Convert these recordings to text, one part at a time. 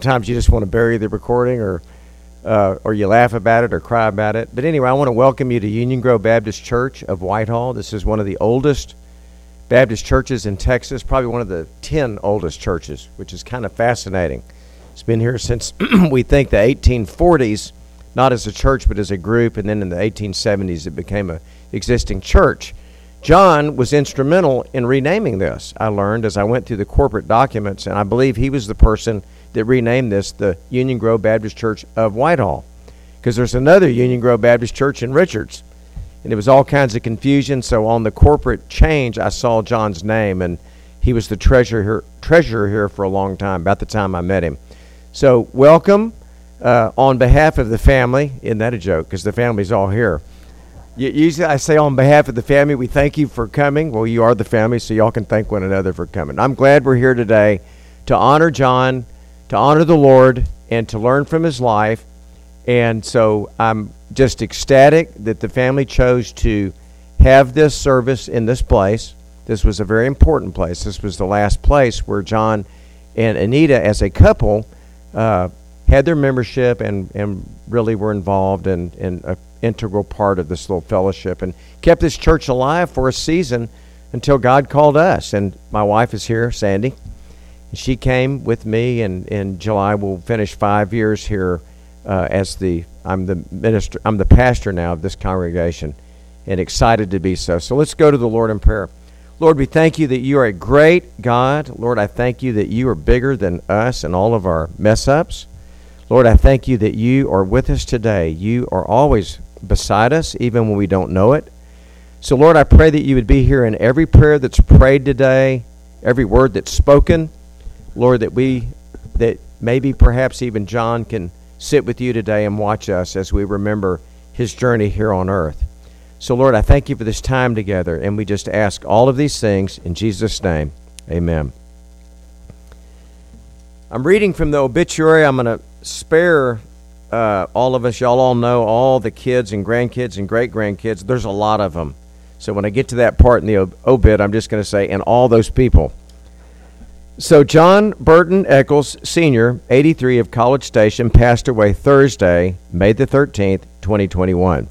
sometimes you just want to bury the recording or uh, or you laugh about it or cry about it. But anyway, I want to welcome you to Union Grove Baptist Church of Whitehall. This is one of the oldest Baptist churches in Texas, probably one of the 10 oldest churches, which is kind of fascinating. It's been here since we think the 1840s, not as a church but as a group, and then in the 1870s it became a existing church. John was instrumental in renaming this. I learned as I went through the corporate documents, and I believe he was the person that renamed this the Union Grove Baptist Church of Whitehall. Because there's another Union Grove Baptist Church in Richards. And it was all kinds of confusion. So on the corporate change, I saw John's name, and he was the treasurer here, treasurer here for a long time, about the time I met him. So welcome uh, on behalf of the family. Isn't that a joke? Because the family's all here. Usually I say on behalf of the family, we thank you for coming. Well, you are the family, so y'all can thank one another for coming. I'm glad we're here today to honor John to honor the Lord and to learn from his life. And so I'm just ecstatic that the family chose to have this service in this place. This was a very important place. This was the last place where John and Anita, as a couple, uh, had their membership and, and really were involved in, in an integral part of this little fellowship and kept this church alive for a season until God called us. And my wife is here, Sandy. She came with me, and in July we'll finish five years here uh, as the I'm the minister. I'm the pastor now of this congregation, and excited to be so. So let's go to the Lord in prayer. Lord, we thank you that you are a great God. Lord, I thank you that you are bigger than us and all of our mess ups. Lord, I thank you that you are with us today. You are always beside us, even when we don't know it. So, Lord, I pray that you would be here in every prayer that's prayed today, every word that's spoken. Lord, that we, that maybe perhaps even John can sit with you today and watch us as we remember his journey here on earth. So, Lord, I thank you for this time together, and we just ask all of these things in Jesus' name. Amen. I'm reading from the obituary. I'm going to spare uh, all of us. Y'all all know all the kids and grandkids and great grandkids. There's a lot of them. So when I get to that part in the obit, I'm just going to say, and all those people. So, John Burton Echols, Sr., 83 of College Station, passed away Thursday, May the 13th, 2021.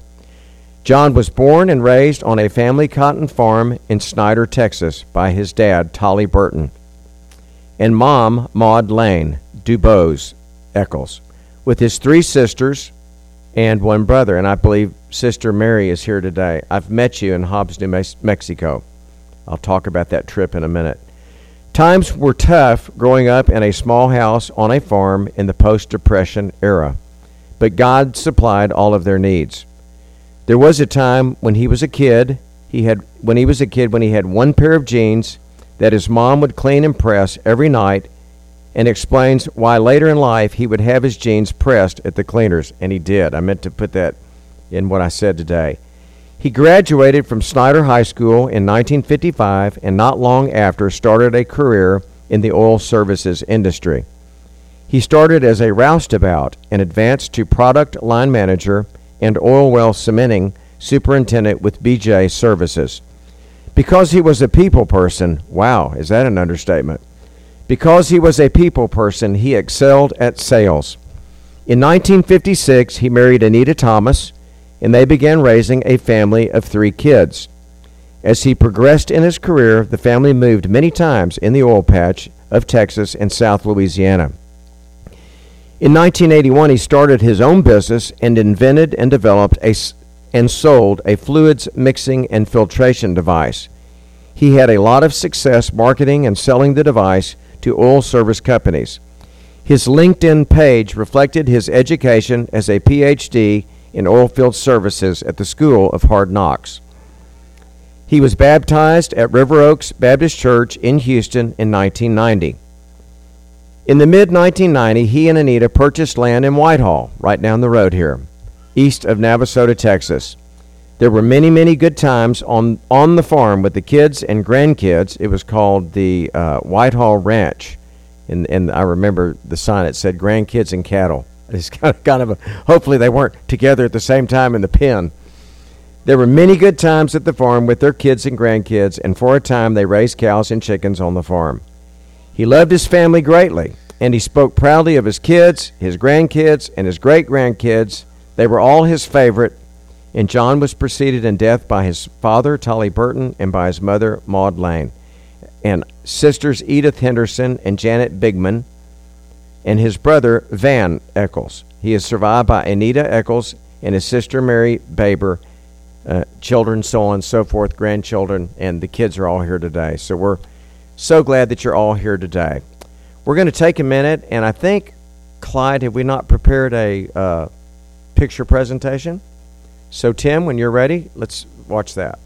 John was born and raised on a family cotton farm in Snyder, Texas, by his dad, Tolly Burton, and mom, Maud Lane Dubose Echols, with his three sisters and one brother. And I believe Sister Mary is here today. I've met you in Hobbs, New Mexico. I'll talk about that trip in a minute. Times were tough growing up in a small house on a farm in the post Depression era, but God supplied all of their needs. There was a time when he was a kid, he had when he was a kid when he had one pair of jeans that his mom would clean and press every night and explains why later in life he would have his jeans pressed at the cleaners and he did. I meant to put that in what I said today. He graduated from Snyder High School in 1955 and not long after started a career in the oil services industry. He started as a roustabout and advanced to product line manager and oil well cementing superintendent with BJ Services. Because he was a people person, wow, is that an understatement? Because he was a people person, he excelled at sales. In 1956, he married Anita Thomas and they began raising a family of three kids. As he progressed in his career, the family moved many times in the oil patch of Texas and South Louisiana. In 1981, he started his own business and invented and developed a, and sold a fluids mixing and filtration device. He had a lot of success marketing and selling the device to oil service companies. His LinkedIn page reflected his education as a PhD in oilfield services at the School of Hard Knocks. He was baptized at River Oaks Baptist Church in Houston in 1990. In the mid 1990s, he and Anita purchased land in Whitehall, right down the road here, east of Navasota, Texas. There were many, many good times on, on the farm with the kids and grandkids. It was called the uh, Whitehall Ranch. And, and I remember the sign, it said grandkids and cattle. It's kind of, kind of a, hopefully they weren't together at the same time in the pen. There were many good times at the farm with their kids and grandkids, and for a time they raised cows and chickens on the farm. He loved his family greatly, and he spoke proudly of his kids, his grandkids, and his great grandkids. They were all his favorite, and John was preceded in death by his father, Tolly Burton, and by his mother, Maud Lane, and sisters Edith Henderson and Janet Bigman, and his brother, Van Echols. He is survived by Anita Echols and his sister, Mary Baber, uh, children, so on and so forth, grandchildren, and the kids are all here today. So we're so glad that you're all here today. We're going to take a minute, and I think, Clyde, have we not prepared a uh, picture presentation? So, Tim, when you're ready, let's watch that.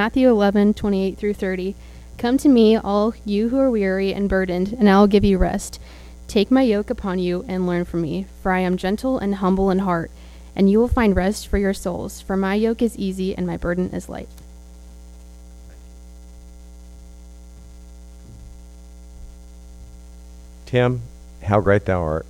Matthew 11, 28 through 30. Come to me, all you who are weary and burdened, and I will give you rest. Take my yoke upon you and learn from me, for I am gentle and humble in heart, and you will find rest for your souls. For my yoke is easy and my burden is light. Tim, how great thou art.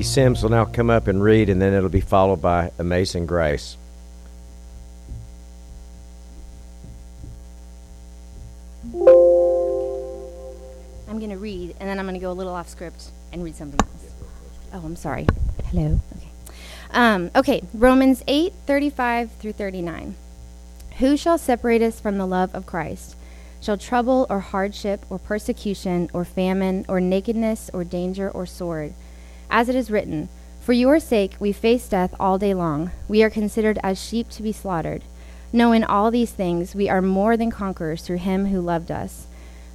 Katie Sims will now come up and read, and then it'll be followed by Amazing Grace. I'm going to read, and then I'm going to go a little off script and read something else. Oh, I'm sorry. Hello. Okay. Um, okay. Romans 8, 35 through 39. Who shall separate us from the love of Christ? Shall trouble or hardship or persecution or famine or nakedness or danger or sword? As it is written, For your sake we face death all day long. We are considered as sheep to be slaughtered. No, in all these things we are more than conquerors through him who loved us.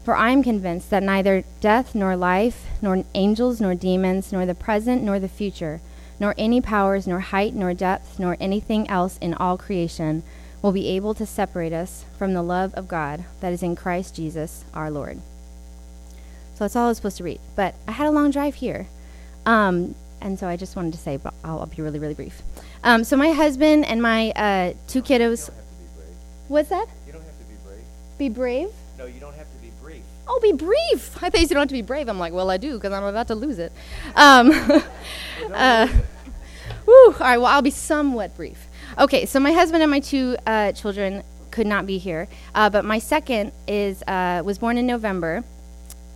For I am convinced that neither death nor life, nor angels nor demons, nor the present nor the future, nor any powers, nor height nor depth, nor anything else in all creation will be able to separate us from the love of God that is in Christ Jesus our Lord. So that's all I was supposed to read. But I had a long drive here. Um, and so I just wanted to say, but I'll, I'll be really, really brief. Um, so my husband and my uh, two kiddos. What's that? You don't have to be brave. Be brave? No, you don't have to be brief. Oh, be brief. I thought you said you don't have to be brave. I'm like, well, I do because I'm about to lose it. Um, uh, whew, all right, well, I'll be somewhat brief. Okay, so my husband and my two uh, children could not be here, uh, but my second is uh, was born in November,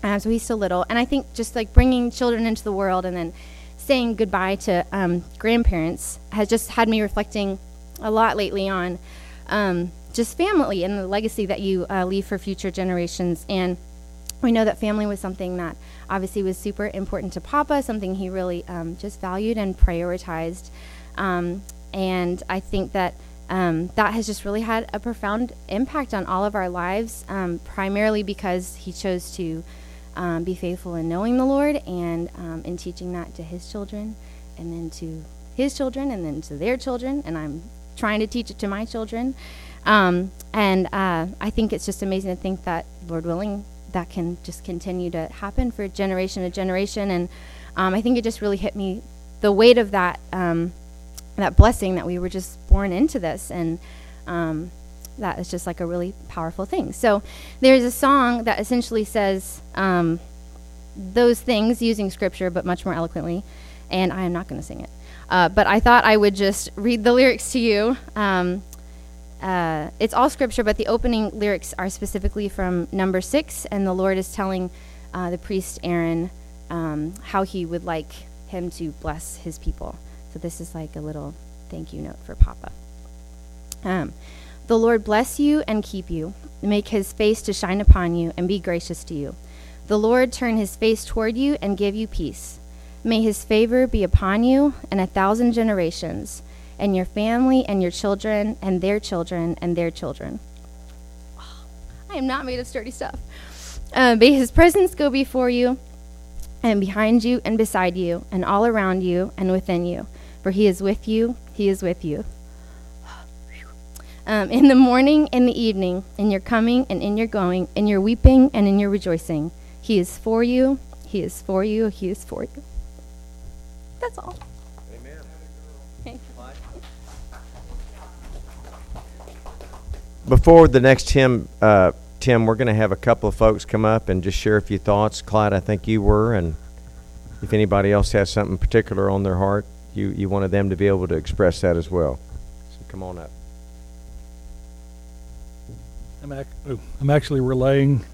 uh, so he's still little. And I think just like bringing children into the world and then saying goodbye to um, grandparents has just had me reflecting a lot lately on um, just family and the legacy that you uh, leave for future generations. And we know that family was something that obviously was super important to Papa, something he really um, just valued and prioritized. Um, and I think that um, that has just really had a profound impact on all of our lives, um, primarily because he chose to um, be faithful in knowing the Lord and um, in teaching that to his children, and then to his children, and then to their children. And I'm trying to teach it to my children. Um, and uh, I think it's just amazing to think that, Lord willing, that can just continue to happen for generation to generation. And um, I think it just really hit me the weight of that um, that blessing that we were just born into this, and um, that is just like a really powerful thing. So there's a song that essentially says um, those things using scripture, but much more eloquently. And I am not going to sing it. Uh, but I thought I would just read the lyrics to you. Um, uh, it's all scripture, but the opening lyrics are specifically from number six, and the Lord is telling uh, the priest Aaron um, how he would like him to bless his people. So this is like a little thank you note for Papa. Um, the Lord bless you and keep you, make his face to shine upon you, and be gracious to you. The Lord turn his face toward you and give you peace. May his favor be upon you and a thousand generations, and your family and your children and their children and their children. I am not made of sturdy stuff. Uh, may his presence go before you and behind you and beside you and all around you and within you. For he is with you, he is with you. Um, in the morning and the evening, in your coming and in your going, in your weeping and in your rejoicing. He is for you, he is for you, he is for you. That's all. Amen. Before the next hymn, uh, Tim, we're going to have a couple of folks come up and just share a few thoughts. Clyde, I think you were, and if anybody else has something particular on their heart, you, you wanted them to be able to express that as well. So come on up. I'm, ac- oh, I'm actually relaying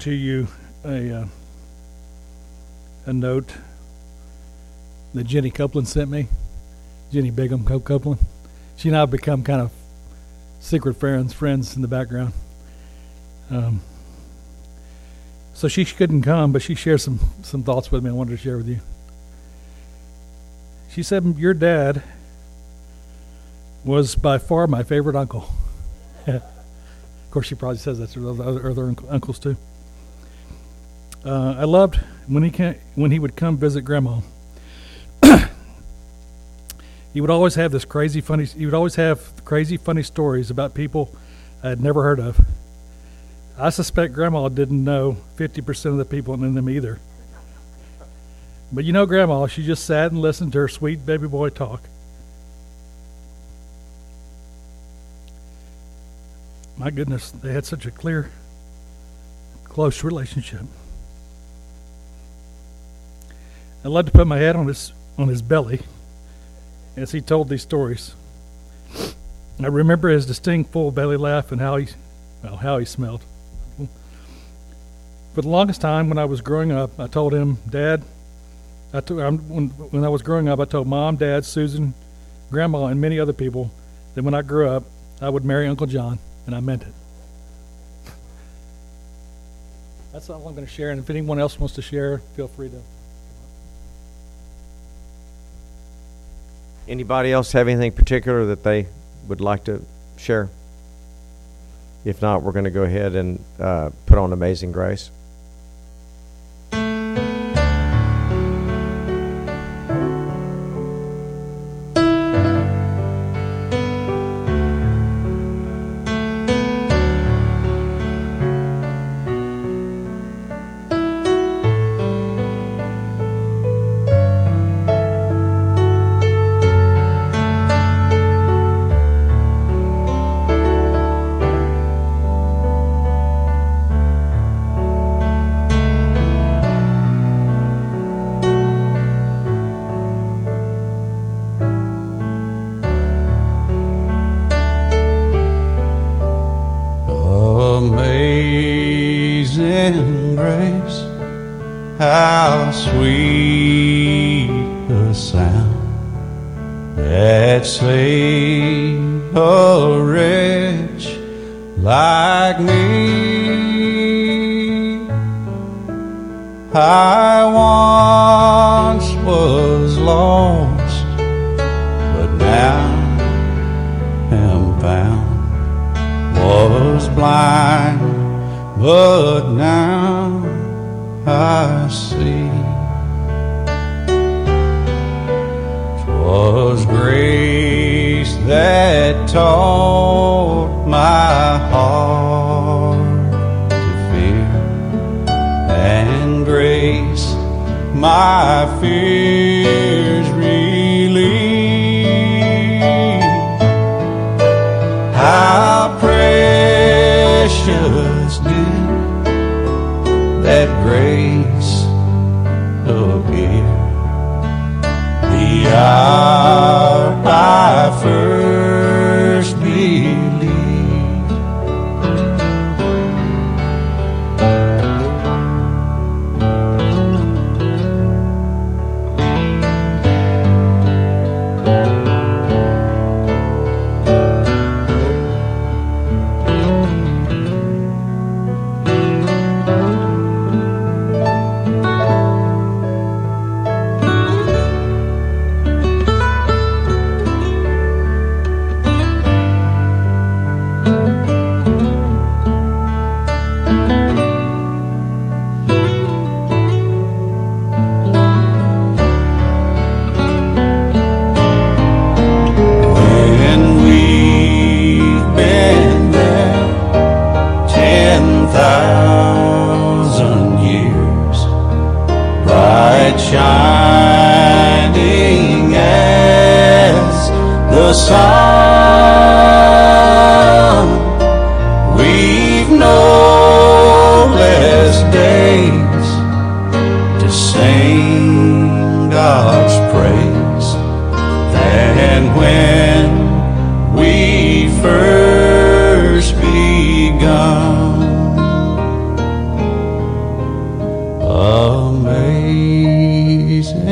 to you a uh, a note that Jenny Copeland sent me. Jenny Bigham Co- Copeland. She and I have become kind of secret friends, friends in the background. Um, so she couldn't come, but she shared some some thoughts with me. I wanted to share with you. She said, "Your dad was by far my favorite uncle." Of course, she probably says that to other, other uncles too. Uh, I loved when he can, when he would come visit grandma. he would always have this crazy funny. He would always have crazy funny stories about people I had never heard of. I suspect grandma didn't know fifty percent of the people in them either. But you know, grandma, she just sat and listened to her sweet baby boy talk. My goodness, they had such a clear, close relationship. I loved to put my head on his on his belly as he told these stories. I remember his distinct full belly laugh and how he well, how he smelled. For the longest time when I was growing up, I told him, Dad, I to, I'm, when, when I was growing up, I told Mom, Dad, Susan, Grandma, and many other people that when I grew up, I would marry Uncle John, and I meant it. That's all I'm going to share, and if anyone else wants to share, feel free to. Anybody else have anything particular that they would like to share? If not, we're going to go ahead and uh, put on Amazing Grace. 'Twas grace that taught my heart to fear, and grace my fears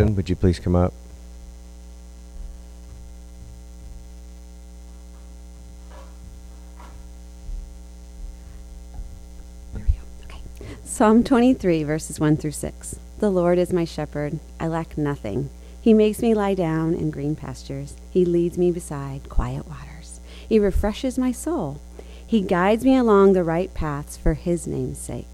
Would you please come up? Psalm 23, verses 1 through 6. The Lord is my shepherd, I lack nothing. He makes me lie down in green pastures. He leads me beside quiet waters. He refreshes my soul. He guides me along the right paths for his name's sake.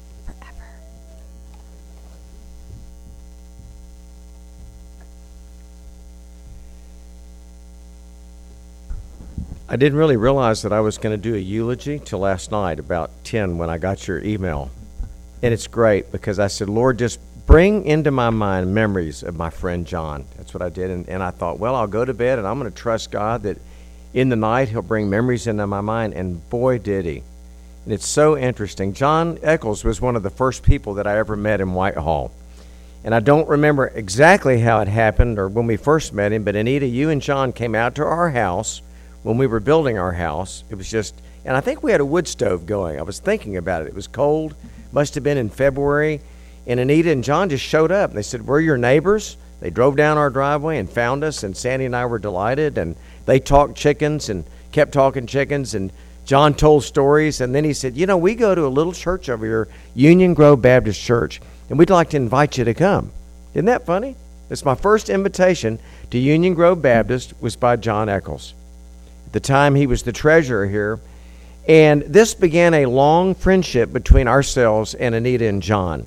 I didn't really realize that I was going to do a eulogy till last night, about 10, when I got your email. And it's great because I said, Lord, just bring into my mind memories of my friend John. That's what I did. And, and I thought, well, I'll go to bed and I'm going to trust God that in the night he'll bring memories into my mind. And boy, did he. And it's so interesting. John Echols was one of the first people that I ever met in Whitehall. And I don't remember exactly how it happened or when we first met him, but Anita, you and John came out to our house when we were building our house. It was just, and I think we had a wood stove going. I was thinking about it. It was cold, must have been in February. And Anita and John just showed up. They said, We're your neighbors. They drove down our driveway and found us, and Sandy and I were delighted. And they talked chickens and kept talking chickens. And John told stories. And then he said, You know, we go to a little church over here, Union Grove Baptist Church, and we'd like to invite you to come. Isn't that funny? It's my first invitation to Union Grove Baptist was by John Echols. The time he was the treasurer here. And this began a long friendship between ourselves and Anita and John.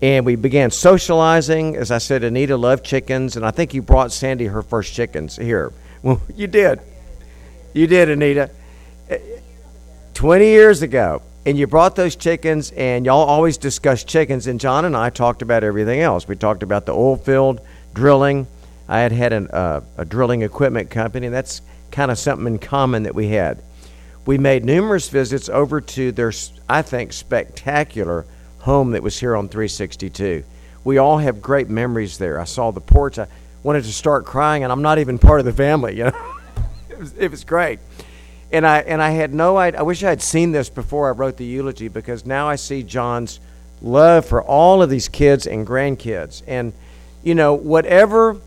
And we began socializing. As I said, Anita loved chickens, and I think you brought Sandy her first chickens here. Well, you did. You did, Anita. 20 years ago. And you brought those chickens, and y'all always discussed chickens. And John and I talked about everything else. We talked about the oil field, drilling. I had had an, uh, a drilling equipment company. And that's kind of something in common that we had. We made numerous visits over to their, I think, spectacular home that was here on 362. We all have great memories there. I saw the porch. I wanted to start crying, and I'm not even part of the family. You know, it, was, it was great. And I and I had no idea. I wish I had seen this before I wrote the eulogy because now I see John's love for all of these kids and grandkids. And you know, whatever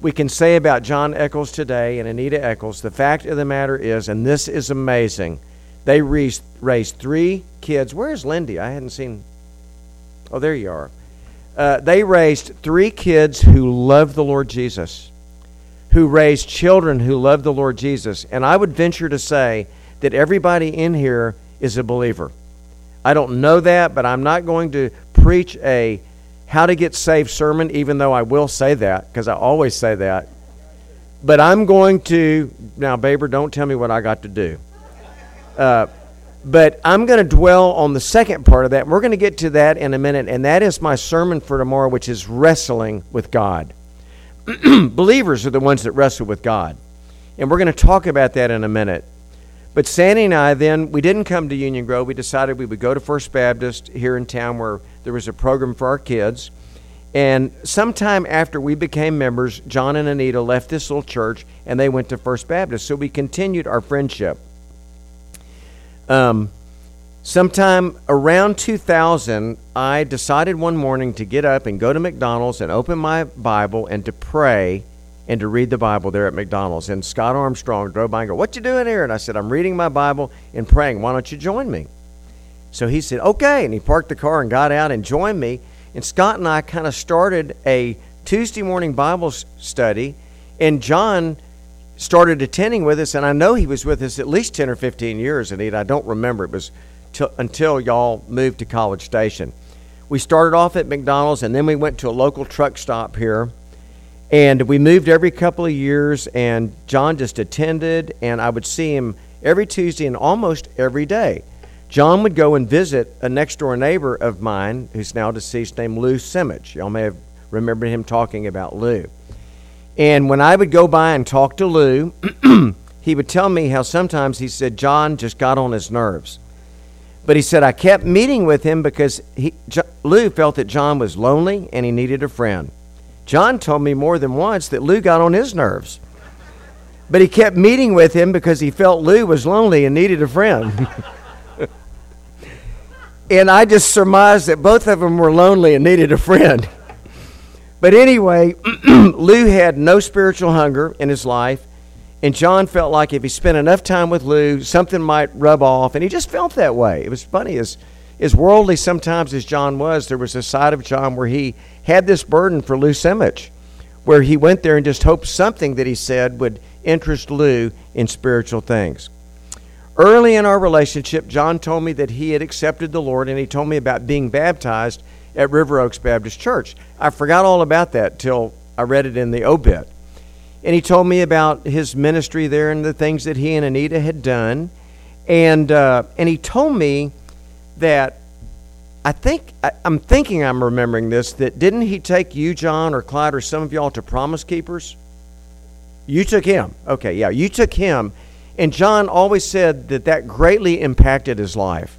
we can say about John Echols today and Anita Echols, the fact of the matter is, and this is amazing, they raised, raised three kids. Where's Lindy? I hadn't seen. Oh, there you are. Uh, they raised three kids who loved the Lord Jesus, who raised children who loved the Lord Jesus. And I would venture to say that everybody in here is a believer. I don't know that, but I'm not going to preach a how to get saved sermon, even though I will say that, because I always say that. But I'm going to, now, Baber, don't tell me what I got to do. Uh, but I'm going to dwell on the second part of that. We're going to get to that in a minute, and that is my sermon for tomorrow, which is wrestling with God. Believers are the ones that wrestle with God. And we're going to talk about that in a minute. But Sandy and I then, we didn't come to Union Grove. We decided we would go to First Baptist here in town where there was a program for our kids. And sometime after we became members, John and Anita left this little church and they went to First Baptist. So we continued our friendship. Um, sometime around 2000, I decided one morning to get up and go to McDonald's and open my Bible and to pray and to read the Bible there at McDonald's. And Scott Armstrong drove by and go, "What you doing here?" And I said, "I'm reading my Bible and praying. Why don't you join me?" So he said, "Okay." And he parked the car and got out and joined me. And Scott and I kind of started a Tuesday morning Bible study. And John started attending with us, and I know he was with us at least 10 or 15 years, and I don't remember. It was till, until y'all moved to College Station. We started off at McDonald's, and then we went to a local truck stop here. And we moved every couple of years, and John just attended, and I would see him every Tuesday and almost every day. John would go and visit a next door neighbor of mine who's now deceased named Lou Simich. Y'all may have remembered him talking about Lou. And when I would go by and talk to Lou, he would tell me how sometimes he said John just got on his nerves. But he said I kept meeting with him because he, Lou felt that John was lonely and he needed a friend. John told me more than once that Lou got on his nerves. But he kept meeting with him because he felt Lou was lonely and needed a friend. and I just surmised that both of them were lonely and needed a friend. But anyway, Lou had no spiritual hunger in his life, and John felt like if he spent enough time with Lou, something might rub off, and he just felt that way. It was funny as as worldly sometimes as John was, there was a side of John where he had this burden for Lou Simich, where he went there and just hoped something that he said would interest Lou in spiritual things. Early in our relationship, John told me that he had accepted the Lord, and he told me about being baptized at River Oaks Baptist Church. I forgot all about that till I read it in the obit. And he told me about his ministry there and the things that he and Anita had done. And, uh, and he told me that I think I, I'm thinking I'm remembering this that didn't he take you, John, or Clyde, or some of y'all to Promise Keepers? You took him. Okay, yeah, you took him. And John always said that that greatly impacted his life.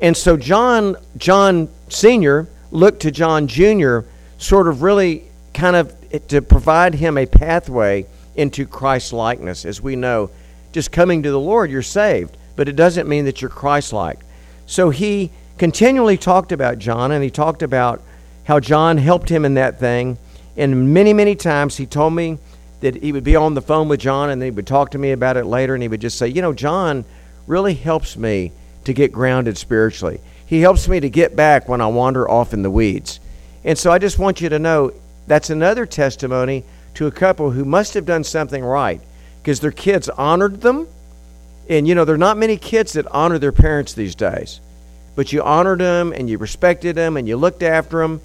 And so John, John Sr. looked to John Jr. sort of really kind of to provide him a pathway into Christ likeness. As we know, just coming to the Lord, you're saved, but it doesn't mean that you're Christ like. So he continually talked about John, and he talked about how John helped him in that thing. And many, many times he told me that he would be on the phone with John and he would talk to me about it later, and he would just say, You know, John really helps me to get grounded spiritually. He helps me to get back when I wander off in the weeds. And so I just want you to know that's another testimony to a couple who must have done something right because their kids honored them. And, you know, there are not many kids that honor their parents these days. But you honored them and you respected them and you looked after them.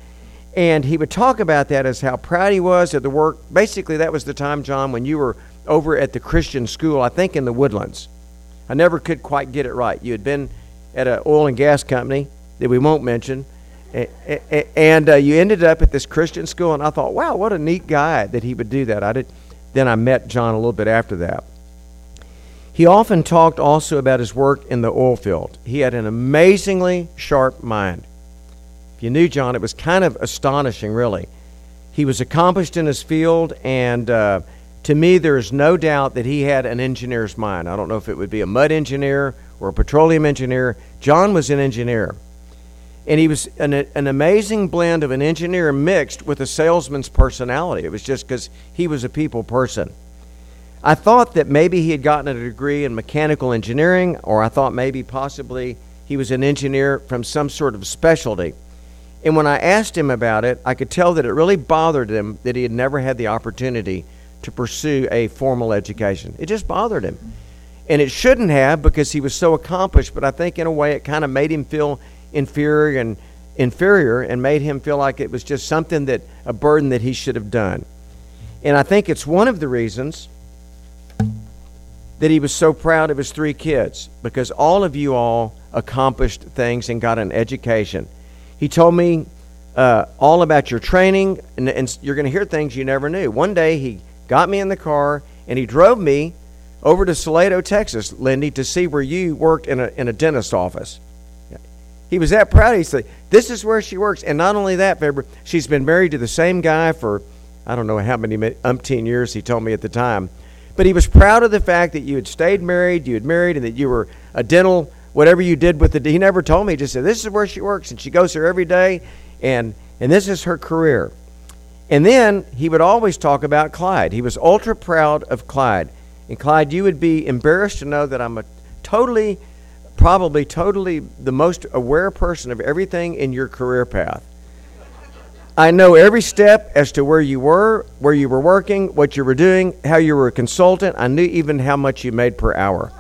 And he would talk about that as how proud he was of the work. Basically, that was the time, John, when you were over at the Christian school, I think in the Woodlands. I never could quite get it right. You had been at an oil and gas company that we won't mention, and uh, you ended up at this Christian school. And I thought, wow, what a neat guy that he would do that. I did. Then I met John a little bit after that. He often talked also about his work in the oil field. He had an amazingly sharp mind. If you knew John, it was kind of astonishing, really. He was accomplished in his field, and uh, to me, there is no doubt that he had an engineer's mind. I don't know if it would be a mud engineer or a petroleum engineer. John was an engineer. And he was an, an amazing blend of an engineer mixed with a salesman's personality. It was just because he was a people person. I thought that maybe he had gotten a degree in mechanical engineering, or I thought maybe possibly he was an engineer from some sort of specialty. And when I asked him about it, I could tell that it really bothered him that he had never had the opportunity to pursue a formal education. It just bothered him. And it shouldn't have because he was so accomplished, but I think in a way it kind of made him feel inferior and inferior and made him feel like it was just something that a burden that he should have done. And I think it's one of the reasons that he was so proud of his three kids because all of you all accomplished things and got an education. He told me uh, all about your training, and, and you're going to hear things you never knew. One day he got me in the car and he drove me over to Salado, Texas, Lindy, to see where you worked in a, in a dentist office. He was that proud. He said, This is where she works. And not only that, Faber, she's been married to the same guy for, I don't know how many umpteen years, he told me at the time. But he was proud of the fact that you had stayed married, you had married, and that you were a dental, whatever you did with the. He never told me. He just said, This is where she works, and she goes there every day, and, and this is her career. And then he would always talk about Clyde. He was ultra proud of Clyde. And Clyde, you would be embarrassed to know that I'm a totally, probably totally the most aware person of everything in your career path. I know every step as to where you were, where you were working, what you were doing, how you were a consultant. I knew even how much you made per hour.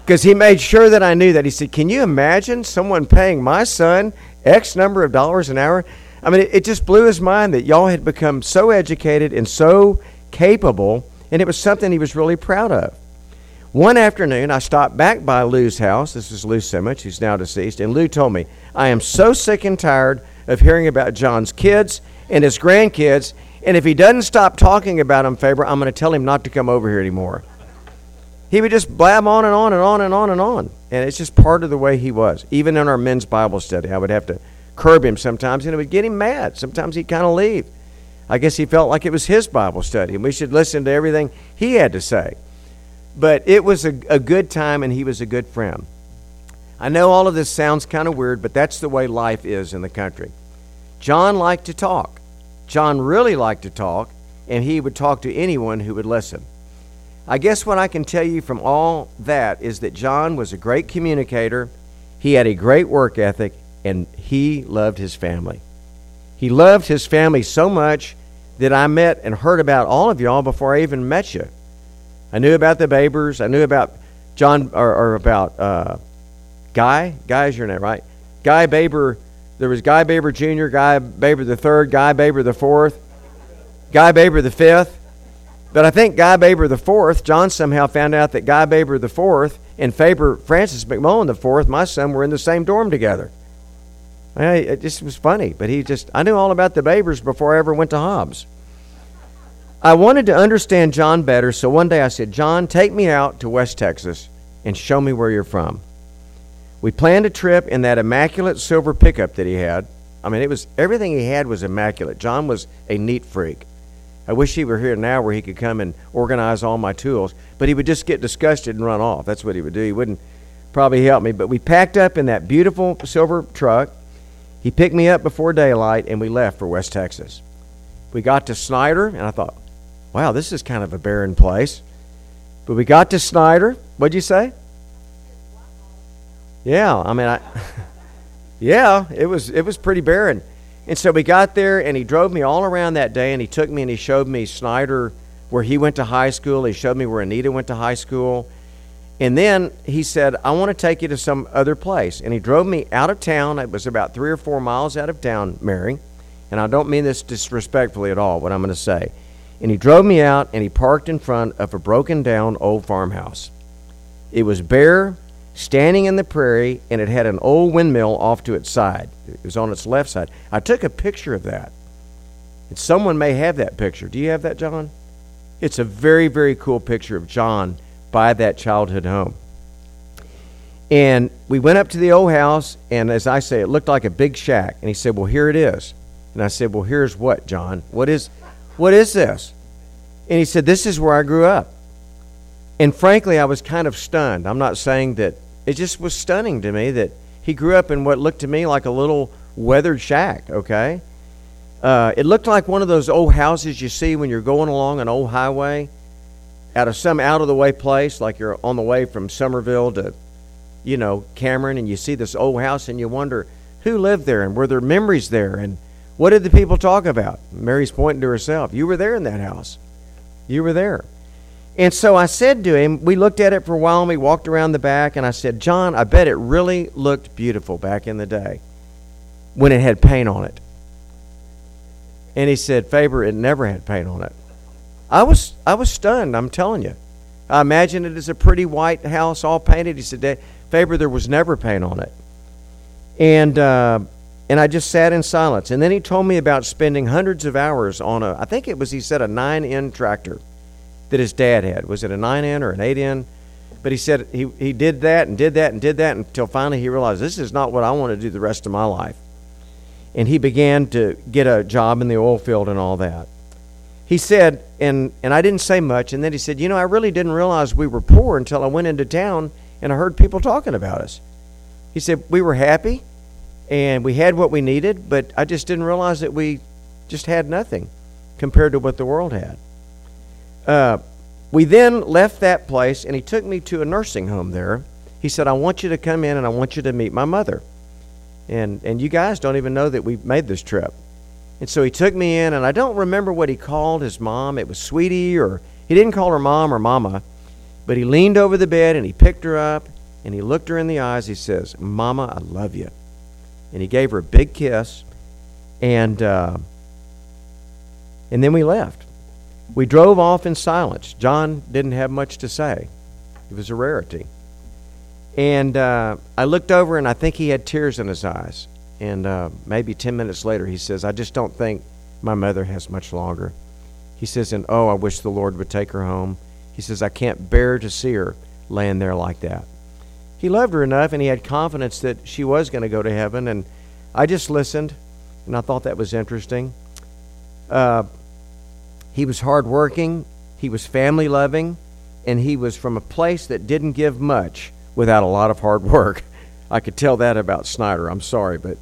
Because he made sure that I knew that. He said, Can you imagine someone paying my son X number of dollars an hour? I mean, it, it just blew his mind that y'all had become so educated and so capable, and it was something he was really proud of. One afternoon, I stopped back by Lou's house. This is Lou Simich, who's now deceased, and Lou told me, I am so sick and tired of hearing about John's kids and his grandkids. And if he doesn't stop talking about them, Faber, I'm going to tell him not to come over here anymore. He would just blab on and on and on and on and on. And it's just part of the way he was. Even in our men's Bible study, I would have to curb him sometimes, and it would get him mad. Sometimes he'd kind of leave. I guess he felt like it was his Bible study, and we should listen to everything he had to say. But it was a, a good time, and he was a good friend. I know all of this sounds kind of weird, but that's the way life is in the country. John liked to talk. John really liked to talk, and he would talk to anyone who would listen. I guess what I can tell you from all that is that John was a great communicator, he had a great work ethic, and he loved his family. He loved his family so much that I met and heard about all of y'all before I even met you. I knew about the Babers. I knew about John, or, or about uh, Guy. Guy is your name, right? Guy Baber. There was Guy Baber Jr., Guy Baber the third, Guy Baber the fourth, Guy Baber the fifth. But I think Guy Baber the fourth, John somehow found out that Guy Baber the fourth and Faber Francis McMullen the fourth, my son, were in the same dorm together. I, it just was funny, but he just, I knew all about the Babers before I ever went to Hobbs. I wanted to understand John better, so one day I said, John, take me out to West Texas and show me where you're from. We planned a trip in that immaculate silver pickup that he had. I mean, it was everything he had was immaculate. John was a neat freak. I wish he were here now where he could come and organize all my tools, but he would just get disgusted and run off. That's what he would do. He wouldn't probably help me, but we packed up in that beautiful silver truck. He picked me up before daylight and we left for West Texas. We got to Snyder and I thought, wow, this is kind of a barren place. But we got to Snyder. What'd you say? Yeah, I mean, I, yeah, it was it was pretty barren. And so we got there, and he drove me all around that day, and he took me and he showed me Snyder, where he went to high school. He showed me where Anita went to high school. And then he said, I want to take you to some other place. And he drove me out of town. It was about three or four miles out of town, Mary. And I don't mean this disrespectfully at all, what I'm going to say. And he drove me out and he parked in front of a broken down old farmhouse. It was bare, standing in the prairie, and it had an old windmill off to its side. It was on its left side. I took a picture of that. And someone may have that picture. Do you have that, John? It's a very, very cool picture of John by that childhood home. And we went up to the old house, and as I say, it looked like a big shack. And he said, Well, here it is. And I said, Well, here's what, John? What is, what is this? And he said, This is where I grew up. And frankly, I was kind of stunned. I'm not saying that it just was stunning to me that he grew up in what looked to me like a little weathered shack, okay? Uh, it looked like one of those old houses you see when you're going along an old highway out of some out of the way place, like you're on the way from Somerville to, you know, Cameron, and you see this old house and you wonder who lived there and were there memories there and what did the people talk about? Mary's pointing to herself. You were there in that house. You were there. And so I said to him, we looked at it for a while and we walked around the back, and I said, John, I bet it really looked beautiful back in the day when it had paint on it. And he said, Faber, it never had paint on it. I was I was stunned, I'm telling you. I imagined it as a pretty white house all painted. He said, Faber, there was never paint on it. And uh, and I just sat in silence. And then he told me about spending hundreds of hours on a I think it was he said a nine N tractor that his dad had. Was it a nine N or an eight N? But he said he, he did that and did that and did that until finally he realized this is not what I want to do the rest of my life. And he began to get a job in the oil field and all that. He said, and, and I didn't say much, and then he said, You know, I really didn't realize we were poor until I went into town and I heard people talking about us. He said, We were happy and we had what we needed, but I just didn't realize that we just had nothing compared to what the world had. Uh, we then left that place, and he took me to a nursing home there. He said, I want you to come in and I want you to meet my mother. And, and you guys don't even know that we made this trip. And so he took me in, and I don't remember what he called his mom. It was Sweetie, or he didn't call her mom or mama, but he leaned over the bed and he picked her up and he looked her in the eyes. He says, Mama, I love you. And he gave her a big kiss, and, uh, and then we left. We drove off in silence. John didn't have much to say, it was a rarity. And uh, I looked over, and I think he had tears in his eyes. And uh, maybe 10 minutes later, he says, I just don't think my mother has much longer. He says, and oh, I wish the Lord would take her home. He says, I can't bear to see her laying there like that. He loved her enough, and he had confidence that she was going to go to heaven. And I just listened, and I thought that was interesting. Uh, he was hardworking, he was family loving, and he was from a place that didn't give much without a lot of hard work. I could tell that about Snyder. I'm sorry, but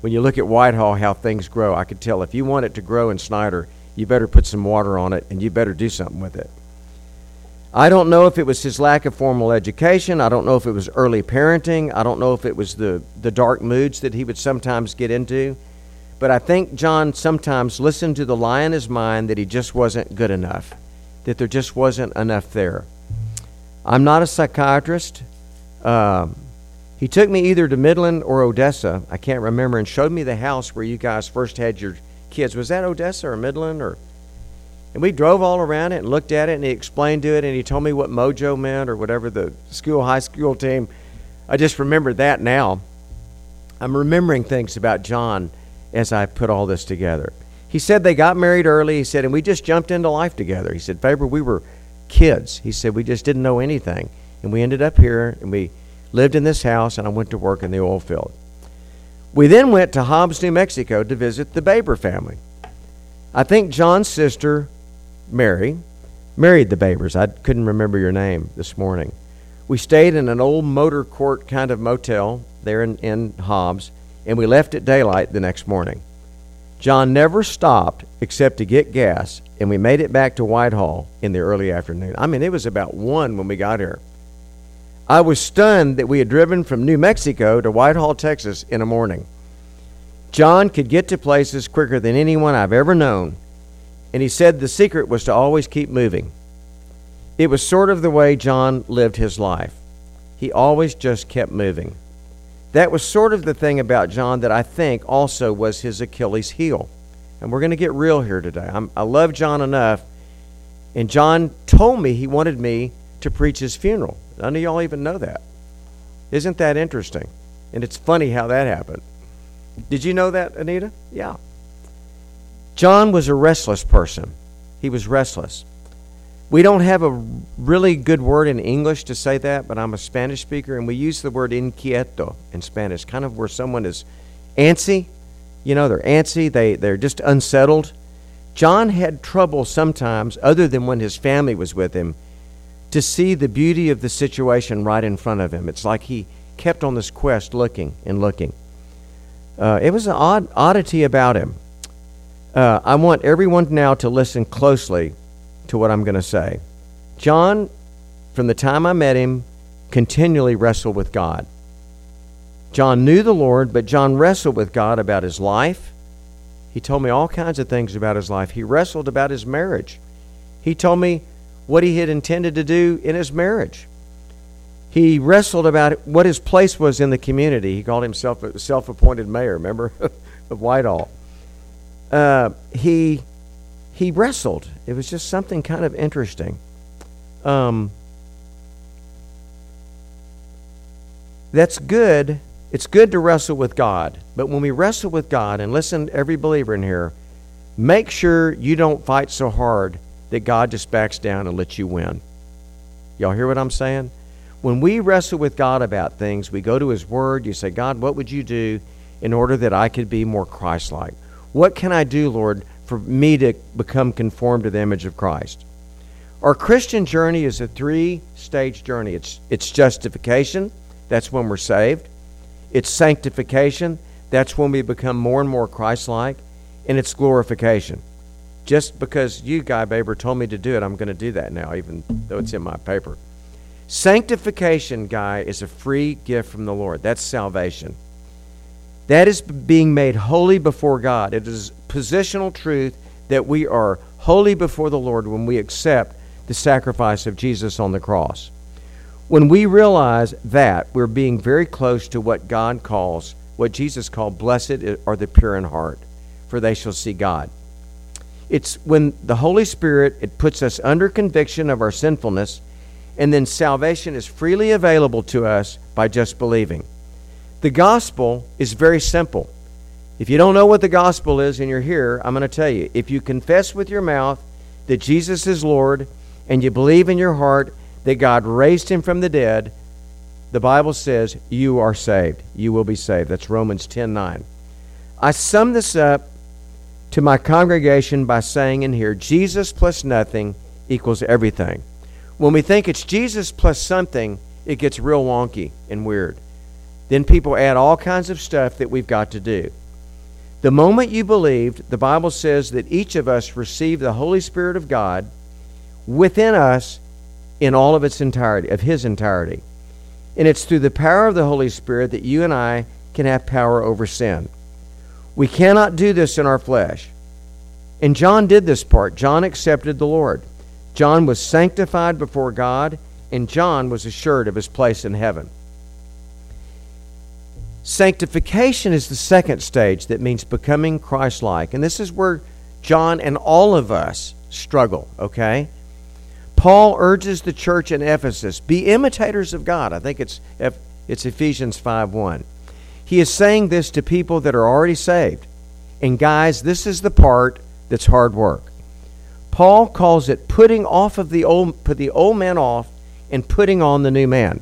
when you look at Whitehall, how things grow, I could tell if you want it to grow in Snyder, you better put some water on it and you better do something with it. I don't know if it was his lack of formal education. I don't know if it was early parenting. I don't know if it was the, the dark moods that he would sometimes get into. But I think John sometimes listened to the lie in his mind that he just wasn't good enough, that there just wasn't enough there. I'm not a psychiatrist. Um, he took me either to Midland or Odessa, I can't remember, and showed me the house where you guys first had your kids. Was that Odessa or Midland or? And we drove all around it and looked at it, and he explained to it, and he told me what mojo meant or whatever the school, high school team. I just remembered that now. I'm remembering things about John as I put all this together. He said they got married early. He said, and we just jumped into life together. He said, Faber, we were kids. He said, we just didn't know anything. And we ended up here, and we lived in this house, and I went to work in the oil field. We then went to Hobbs, New Mexico to visit the Baber family. I think John's sister Mary, married the Babers. I couldn't remember your name this morning. We stayed in an old motor court kind of motel there in, in Hobbs, and we left at daylight the next morning. John never stopped except to get gas, and we made it back to Whitehall in the early afternoon. I mean, it was about 1 when we got here. I was stunned that we had driven from New Mexico to Whitehall, Texas in a morning. John could get to places quicker than anyone I've ever known, and he said the secret was to always keep moving. It was sort of the way John lived his life. He always just kept moving. That was sort of the thing about John that I think also was his Achilles heel. And we're going to get real here today. I'm, I love John enough, and John told me he wanted me to preach his funeral. None of y'all even know that. Isn't that interesting? And it's funny how that happened. Did you know that, Anita? Yeah. John was a restless person. He was restless. We don't have a really good word in English to say that, but I'm a Spanish speaker, and we use the word inquieto in Spanish, kind of where someone is antsy. You know, they're antsy, they, they're just unsettled. John had trouble sometimes, other than when his family was with him, to see the beauty of the situation right in front of him. It's like he kept on this quest looking and looking. Uh, it was an odd oddity about him. Uh, I want everyone now to listen closely to what I'm going to say. John, from the time I met him, continually wrestled with God. John knew the Lord, but John wrestled with God about his life. He told me all kinds of things about his life. He wrestled about his marriage. He told me what he had intended to do in his marriage. He wrestled about what his place was in the community. He called himself a self appointed mayor, remember, of Whitehall uh, he he wrestled. It was just something kind of interesting. Um, that's good. It's good to wrestle with God, but when we wrestle with God, and listen, every believer in here, make sure you don't fight so hard that God just backs down and lets you win. Y'all hear what I'm saying? When we wrestle with God about things, we go to His Word. You say, God, what would you do in order that I could be more Christ like? What can I do, Lord, for me to become conformed to the image of Christ? Our Christian journey is a three stage journey it's, it's justification, that's when we're saved, it's sanctification, that's when we become more and more Christ like, and it's glorification. Just because you, Guy Baber, told me to do it, I'm going to do that now, even though it's in my paper. Sanctification, Guy, is a free gift from the Lord. That's salvation. That is being made holy before God. It is positional truth that we are holy before the Lord when we accept the sacrifice of Jesus on the cross. When we realize that, we're being very close to what God calls, what Jesus called, blessed are the pure in heart, for they shall see God. It's when the Holy Spirit it puts us under conviction of our sinfulness, and then salvation is freely available to us by just believing. The gospel is very simple. If you don't know what the gospel is and you're here, I'm going to tell you. If you confess with your mouth that Jesus is Lord and you believe in your heart that God raised him from the dead, the Bible says you are saved. You will be saved. That's Romans 10 9. I sum this up to my congregation by saying in here Jesus plus nothing equals everything. When we think it's Jesus plus something, it gets real wonky and weird. Then people add all kinds of stuff that we've got to do. The moment you believed, the Bible says that each of us received the Holy Spirit of God within us in all of its entirety, of His entirety. And it's through the power of the Holy Spirit that you and I can have power over sin. We cannot do this in our flesh. And John did this part. John accepted the Lord. John was sanctified before God, and John was assured of his place in heaven. Sanctification is the second stage that means becoming Christ like. And this is where John and all of us struggle, okay? Paul urges the church in Ephesus, be imitators of God. I think it's, it's Ephesians 5 1. He is saying this to people that are already saved. And guys, this is the part that's hard work. Paul calls it putting off of the old put the old man off and putting on the new man.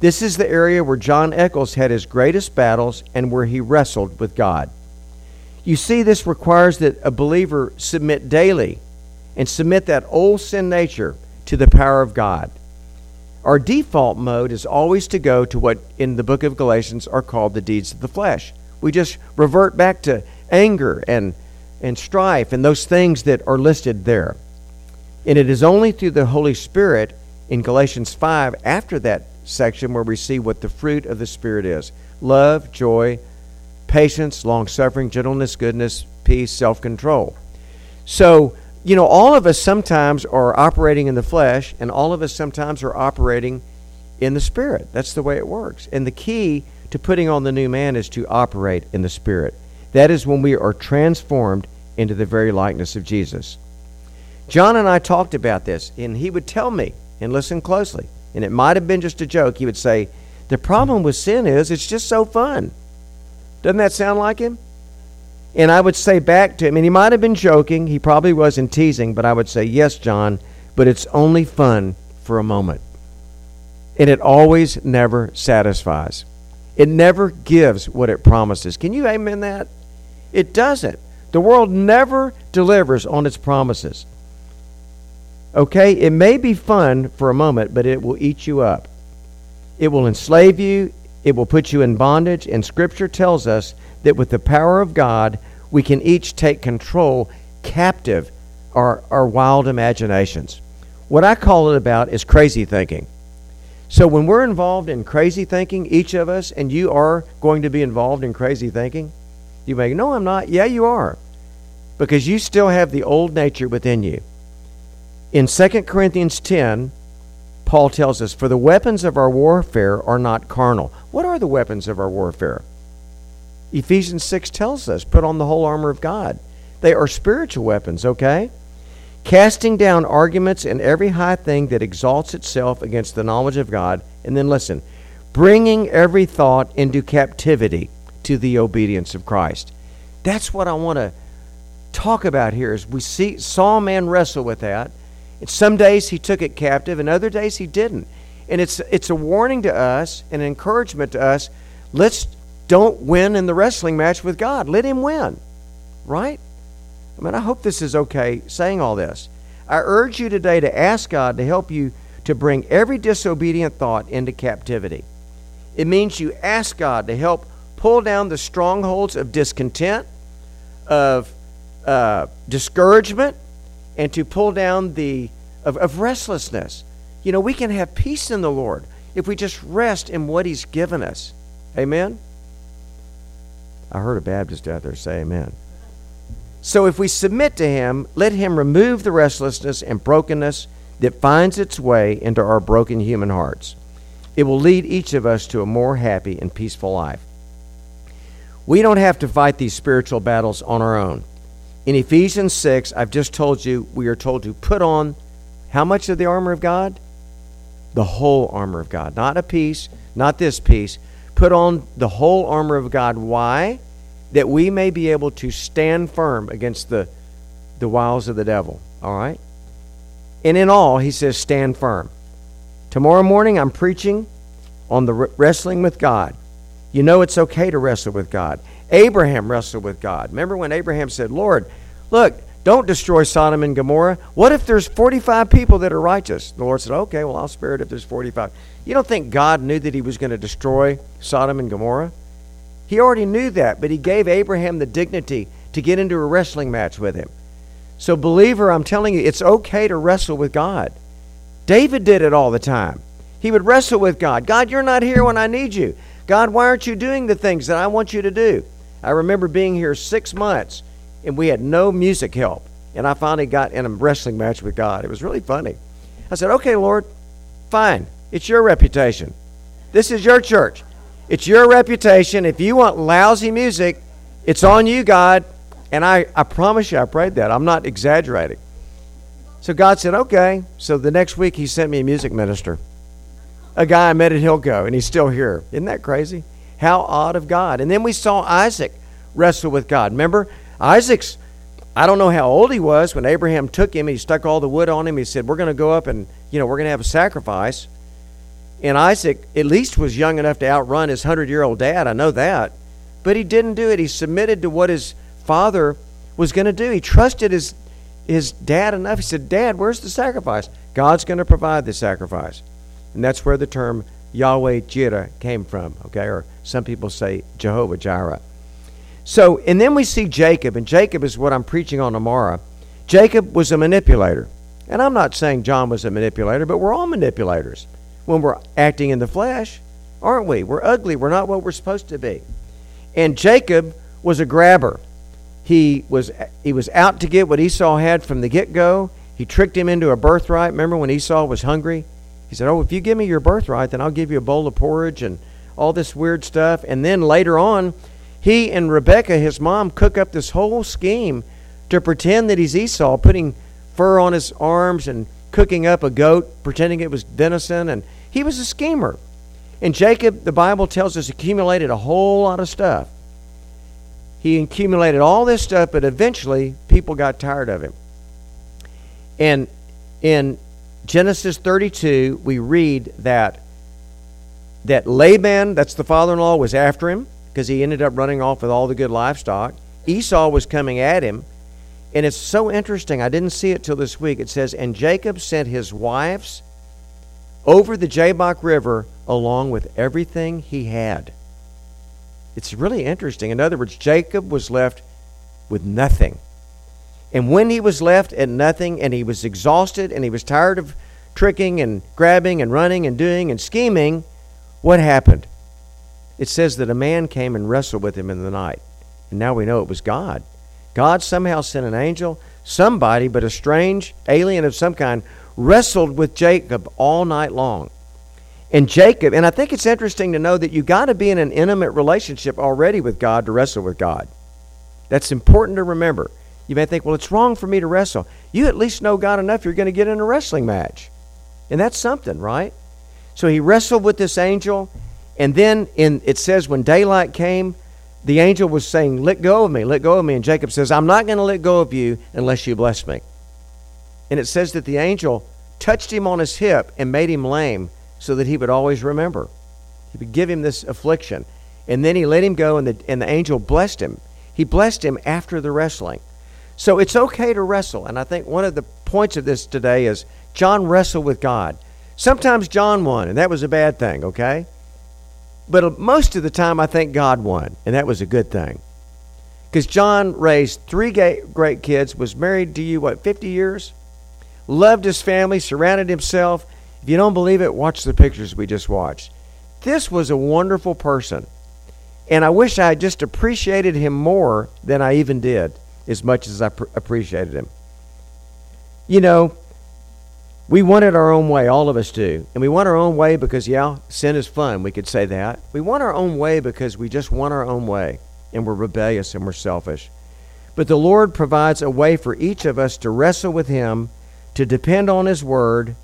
This is the area where John Echols had his greatest battles and where he wrestled with God. You see, this requires that a believer submit daily and submit that old sin nature to the power of God. Our default mode is always to go to what in the book of Galatians are called the deeds of the flesh. We just revert back to anger and, and strife and those things that are listed there. And it is only through the Holy Spirit in Galatians 5, after that section, where we see what the fruit of the Spirit is love, joy, patience, long suffering, gentleness, goodness, peace, self control. So, you know, all of us sometimes are operating in the flesh, and all of us sometimes are operating in the Spirit. That's the way it works. And the key to putting on the new man is to operate in the Spirit. That is when we are transformed into the very likeness of Jesus. John and I talked about this, and he would tell me, and listen closely, and it might have been just a joke. He would say, The problem with sin is it's just so fun. Doesn't that sound like him? And I would say back to him, and he might have been joking, he probably wasn't teasing, but I would say, Yes, John, but it's only fun for a moment. And it always never satisfies. It never gives what it promises. Can you amen that? It doesn't. The world never delivers on its promises. Okay? It may be fun for a moment, but it will eat you up. It will enslave you, it will put you in bondage, and Scripture tells us that with the power of God, we can each take control captive our, our wild imaginations. What I call it about is crazy thinking. So when we're involved in crazy thinking, each of us, and you are going to be involved in crazy thinking, you may, no, I'm not. Yeah, you are. Because you still have the old nature within you. In 2 Corinthians 10, Paul tells us, For the weapons of our warfare are not carnal. What are the weapons of our warfare? Ephesians 6 tells us, Put on the whole armor of God. They are spiritual weapons, okay? Casting down arguments and every high thing that exalts itself against the knowledge of God. And then listen, bringing every thought into captivity to the obedience of Christ. That's what I want to talk about here is we see saw a man wrestle with that. And some days he took it captive and other days he didn't. And it's it's a warning to us, and an encouragement to us. Let's don't win in the wrestling match with God. Let him win. Right? I mean, I hope this is okay saying all this. I urge you today to ask God to help you to bring every disobedient thought into captivity. It means you ask God to help pull down the strongholds of discontent, of uh, discouragement, and to pull down the of, of restlessness. You know, we can have peace in the Lord if we just rest in what He's given us. Amen? I heard a Baptist out there say amen. So if we submit to Him, let Him remove the restlessness and brokenness that finds its way into our broken human hearts. It will lead each of us to a more happy and peaceful life. We don't have to fight these spiritual battles on our own. In Ephesians 6, I've just told you, we are told to put on how much of the armor of God? The whole armor of God. Not a piece, not this piece. Put on the whole armor of God. Why? That we may be able to stand firm against the, the wiles of the devil. All right? And in all, he says, stand firm. Tomorrow morning, I'm preaching on the wrestling with God. You know it's okay to wrestle with God. Abraham wrestled with God. Remember when Abraham said, Lord, look, Don't destroy Sodom and Gomorrah. What if there's 45 people that are righteous? The Lord said, Okay, well, I'll spare it if there's 45. You don't think God knew that he was going to destroy Sodom and Gomorrah? He already knew that, but he gave Abraham the dignity to get into a wrestling match with him. So, believer, I'm telling you, it's okay to wrestle with God. David did it all the time. He would wrestle with God. God, you're not here when I need you. God, why aren't you doing the things that I want you to do? I remember being here six months and we had no music help. And I finally got in a wrestling match with God. It was really funny. I said, Okay, Lord, fine. It's your reputation. This is your church. It's your reputation. If you want lousy music, it's on you, God. And I, I promise you, I prayed that. I'm not exaggerating. So God said, Okay. So the next week, He sent me a music minister, a guy I met at Hillco, and he's still here. Isn't that crazy? How odd of God. And then we saw Isaac wrestle with God. Remember, Isaac's, I don't know how old he was when Abraham took him. He stuck all the wood on him. He said, We're going to go up and, you know, we're going to have a sacrifice. And Isaac at least was young enough to outrun his 100 year old dad. I know that. But he didn't do it. He submitted to what his father was going to do. He trusted his, his dad enough. He said, Dad, where's the sacrifice? God's going to provide the sacrifice. And that's where the term Yahweh Jireh came from, okay? Or some people say Jehovah Jireh. So, and then we see Jacob, and Jacob is what I'm preaching on tomorrow. Jacob was a manipulator. And I'm not saying John was a manipulator, but we're all manipulators when we're acting in the flesh, aren't we? We're ugly. We're not what we're supposed to be. And Jacob was a grabber. He was he was out to get what Esau had from the get-go. He tricked him into a birthright. Remember when Esau was hungry? He said, "Oh, if you give me your birthright, then I'll give you a bowl of porridge and all this weird stuff." And then later on, he and Rebecca, his mom, cook up this whole scheme to pretend that he's Esau, putting fur on his arms and cooking up a goat, pretending it was venison, and he was a schemer. And Jacob, the Bible tells us, accumulated a whole lot of stuff. He accumulated all this stuff, but eventually people got tired of him. And in Genesis 32, we read that that Laban, that's the father-in-law, was after him because he ended up running off with all the good livestock. Esau was coming at him. And it's so interesting. I didn't see it till this week. It says, And Jacob sent his wives over the Jabbok River along with everything he had. It's really interesting. In other words, Jacob was left with nothing. And when he was left at nothing and he was exhausted and he was tired of tricking and grabbing and running and doing and scheming, what happened? It says that a man came and wrestled with him in the night. And now we know it was God. God somehow sent an angel, somebody, but a strange alien of some kind, wrestled with Jacob all night long. And Jacob, and I think it's interesting to know that you got to be in an intimate relationship already with God to wrestle with God. That's important to remember. You may think, well, it's wrong for me to wrestle. You at least know God enough, you're going to get in a wrestling match. And that's something, right? So he wrestled with this angel, and then in it says when daylight came, the angel was saying, Let go of me, let go of me. And Jacob says, I'm not going to let go of you unless you bless me. And it says that the angel touched him on his hip and made him lame so that he would always remember. He would give him this affliction. And then he let him go, and the, and the angel blessed him. He blessed him after the wrestling. So it's okay to wrestle. And I think one of the points of this today is John wrestled with God. Sometimes John won, and that was a bad thing, okay? But most of the time, I think God won, and that was a good thing. Because John raised three great kids, was married to you, what, 50 years? Loved his family, surrounded himself. If you don't believe it, watch the pictures we just watched. This was a wonderful person. And I wish I had just appreciated him more than I even did, as much as I pr- appreciated him. You know, we want it our own way, all of us do. And we want our own way because, yeah, sin is fun. We could say that. We want our own way because we just want our own way and we're rebellious and we're selfish. But the Lord provides a way for each of us to wrestle with Him, to depend on His Word.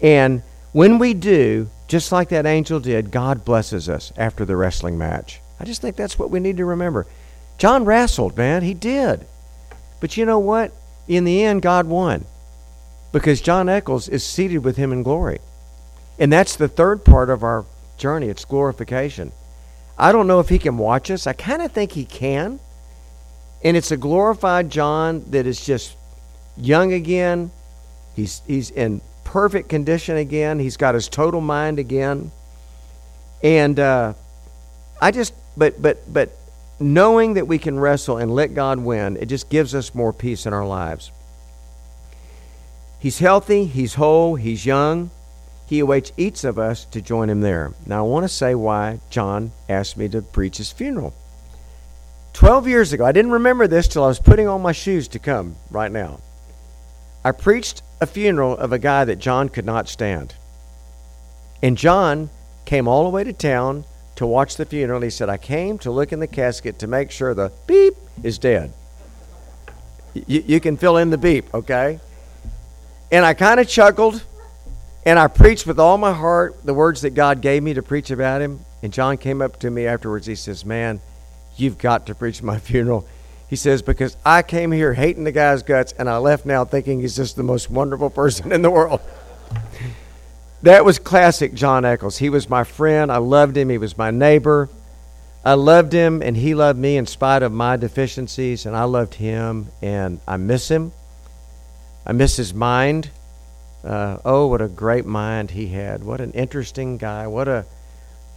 And when we do, just like that angel did, God blesses us after the wrestling match. I just think that's what we need to remember. John wrestled, man. He did. But you know what? In the end, God won because John Echols is seated with him in glory. And that's the third part of our journey. It's glorification. I don't know if he can watch us. I kind of think he can. And it's a glorified John that is just young again. He's he's in perfect condition again. He's got his total mind again. And uh, I just but but but knowing that we can wrestle and let God win, it just gives us more peace in our lives. He's healthy, he's whole, he's young. He awaits each of us to join him there. Now, I want to say why John asked me to preach his funeral. 12 years ago, I didn't remember this till I was putting on my shoes to come right now. I preached a funeral of a guy that John could not stand. And John came all the way to town to watch the funeral. He said, I came to look in the casket to make sure the beep is dead. Y- you can fill in the beep, okay? And I kind of chuckled and I preached with all my heart the words that God gave me to preach about him. And John came up to me afterwards. He says, Man, you've got to preach my funeral. He says, Because I came here hating the guy's guts and I left now thinking he's just the most wonderful person in the world. that was classic John Echols. He was my friend. I loved him. He was my neighbor. I loved him and he loved me in spite of my deficiencies. And I loved him and I miss him. I miss his mind. Uh, oh, what a great mind he had. What an interesting guy. What a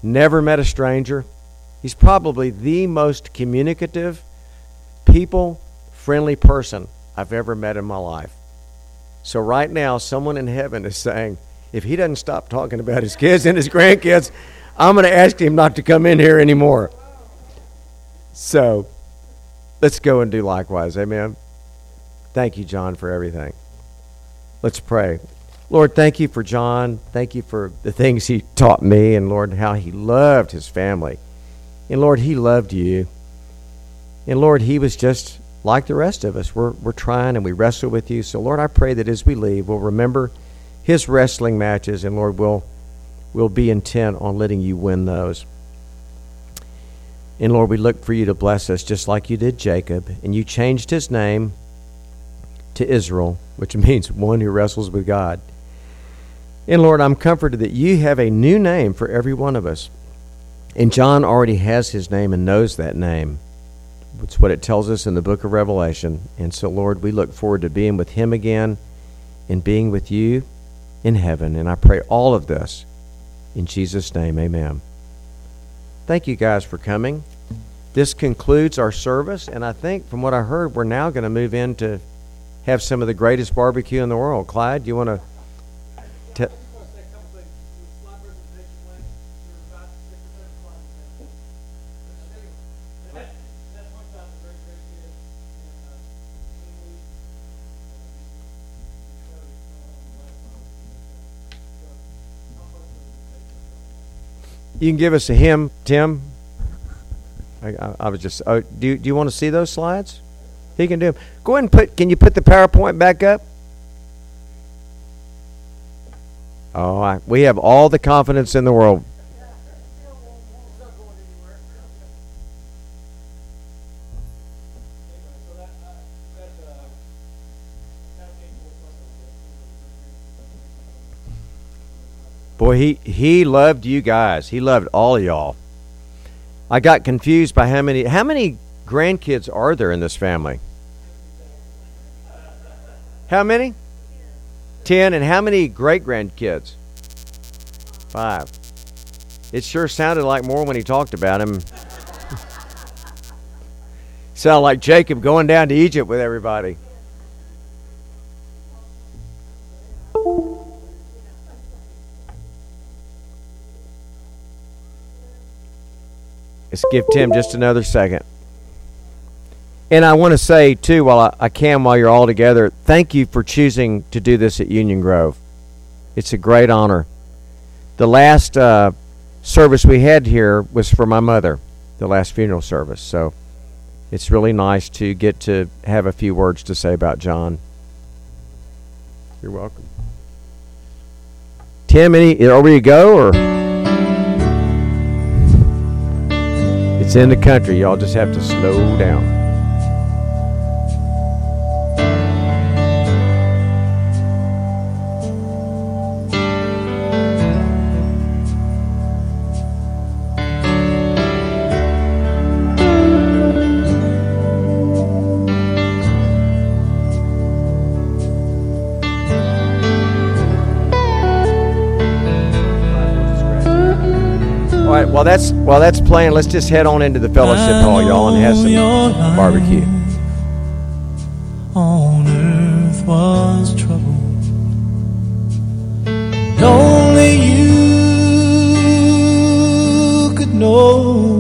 never met a stranger. He's probably the most communicative, people friendly person I've ever met in my life. So, right now, someone in heaven is saying, if he doesn't stop talking about his kids and his grandkids, I'm going to ask him not to come in here anymore. So, let's go and do likewise. Amen. Thank you, John, for everything. Let's pray. Lord, thank you for John. Thank you for the things he taught me, and Lord, how he loved his family. And Lord, he loved you. And Lord, he was just like the rest of us. We're, we're trying and we wrestle with you. So, Lord, I pray that as we leave, we'll remember his wrestling matches, and Lord, we'll, we'll be intent on letting you win those. And Lord, we look for you to bless us just like you did Jacob. And you changed his name to Israel, which means one who wrestles with God. And Lord, I'm comforted that you have a new name for every one of us. And John already has his name and knows that name. It's what it tells us in the book of Revelation. And so, Lord, we look forward to being with him again and being with you in heaven. And I pray all of this in Jesus' name. Amen. Thank you guys for coming. This concludes our service. And I think, from what I heard, we're now going to move in to have some of the greatest barbecue in the world. Clyde, you want to? You can give us a hymn, Tim. I, I, I was just. Oh, do you, do you want to see those slides? He can do them. Go ahead and put. Can you put the PowerPoint back up? Oh, I, we have all the confidence in the world. Boy, he he loved you guys. He loved all y'all. I got confused by how many how many grandkids are there in this family? How many? Ten. And how many great grandkids? Five. It sure sounded like more when he talked about him. Sound like Jacob going down to Egypt with everybody. Let's give Tim just another second. And I want to say, too, while I, I, can, while you're all together, thank you for choosing to do this at Union Grove. It's a great honor. The last uh, service we had here was for my mother, the last funeral service. So it's really nice to get to have a few words to say about John. You're welcome. Tim, any, are we to go, or? It's in the country. Y'all just have to slow down. while that's while that's playing, let's just head on into the fellowship hall, y'all, and have some barbecue. On earth was trouble. Only you could know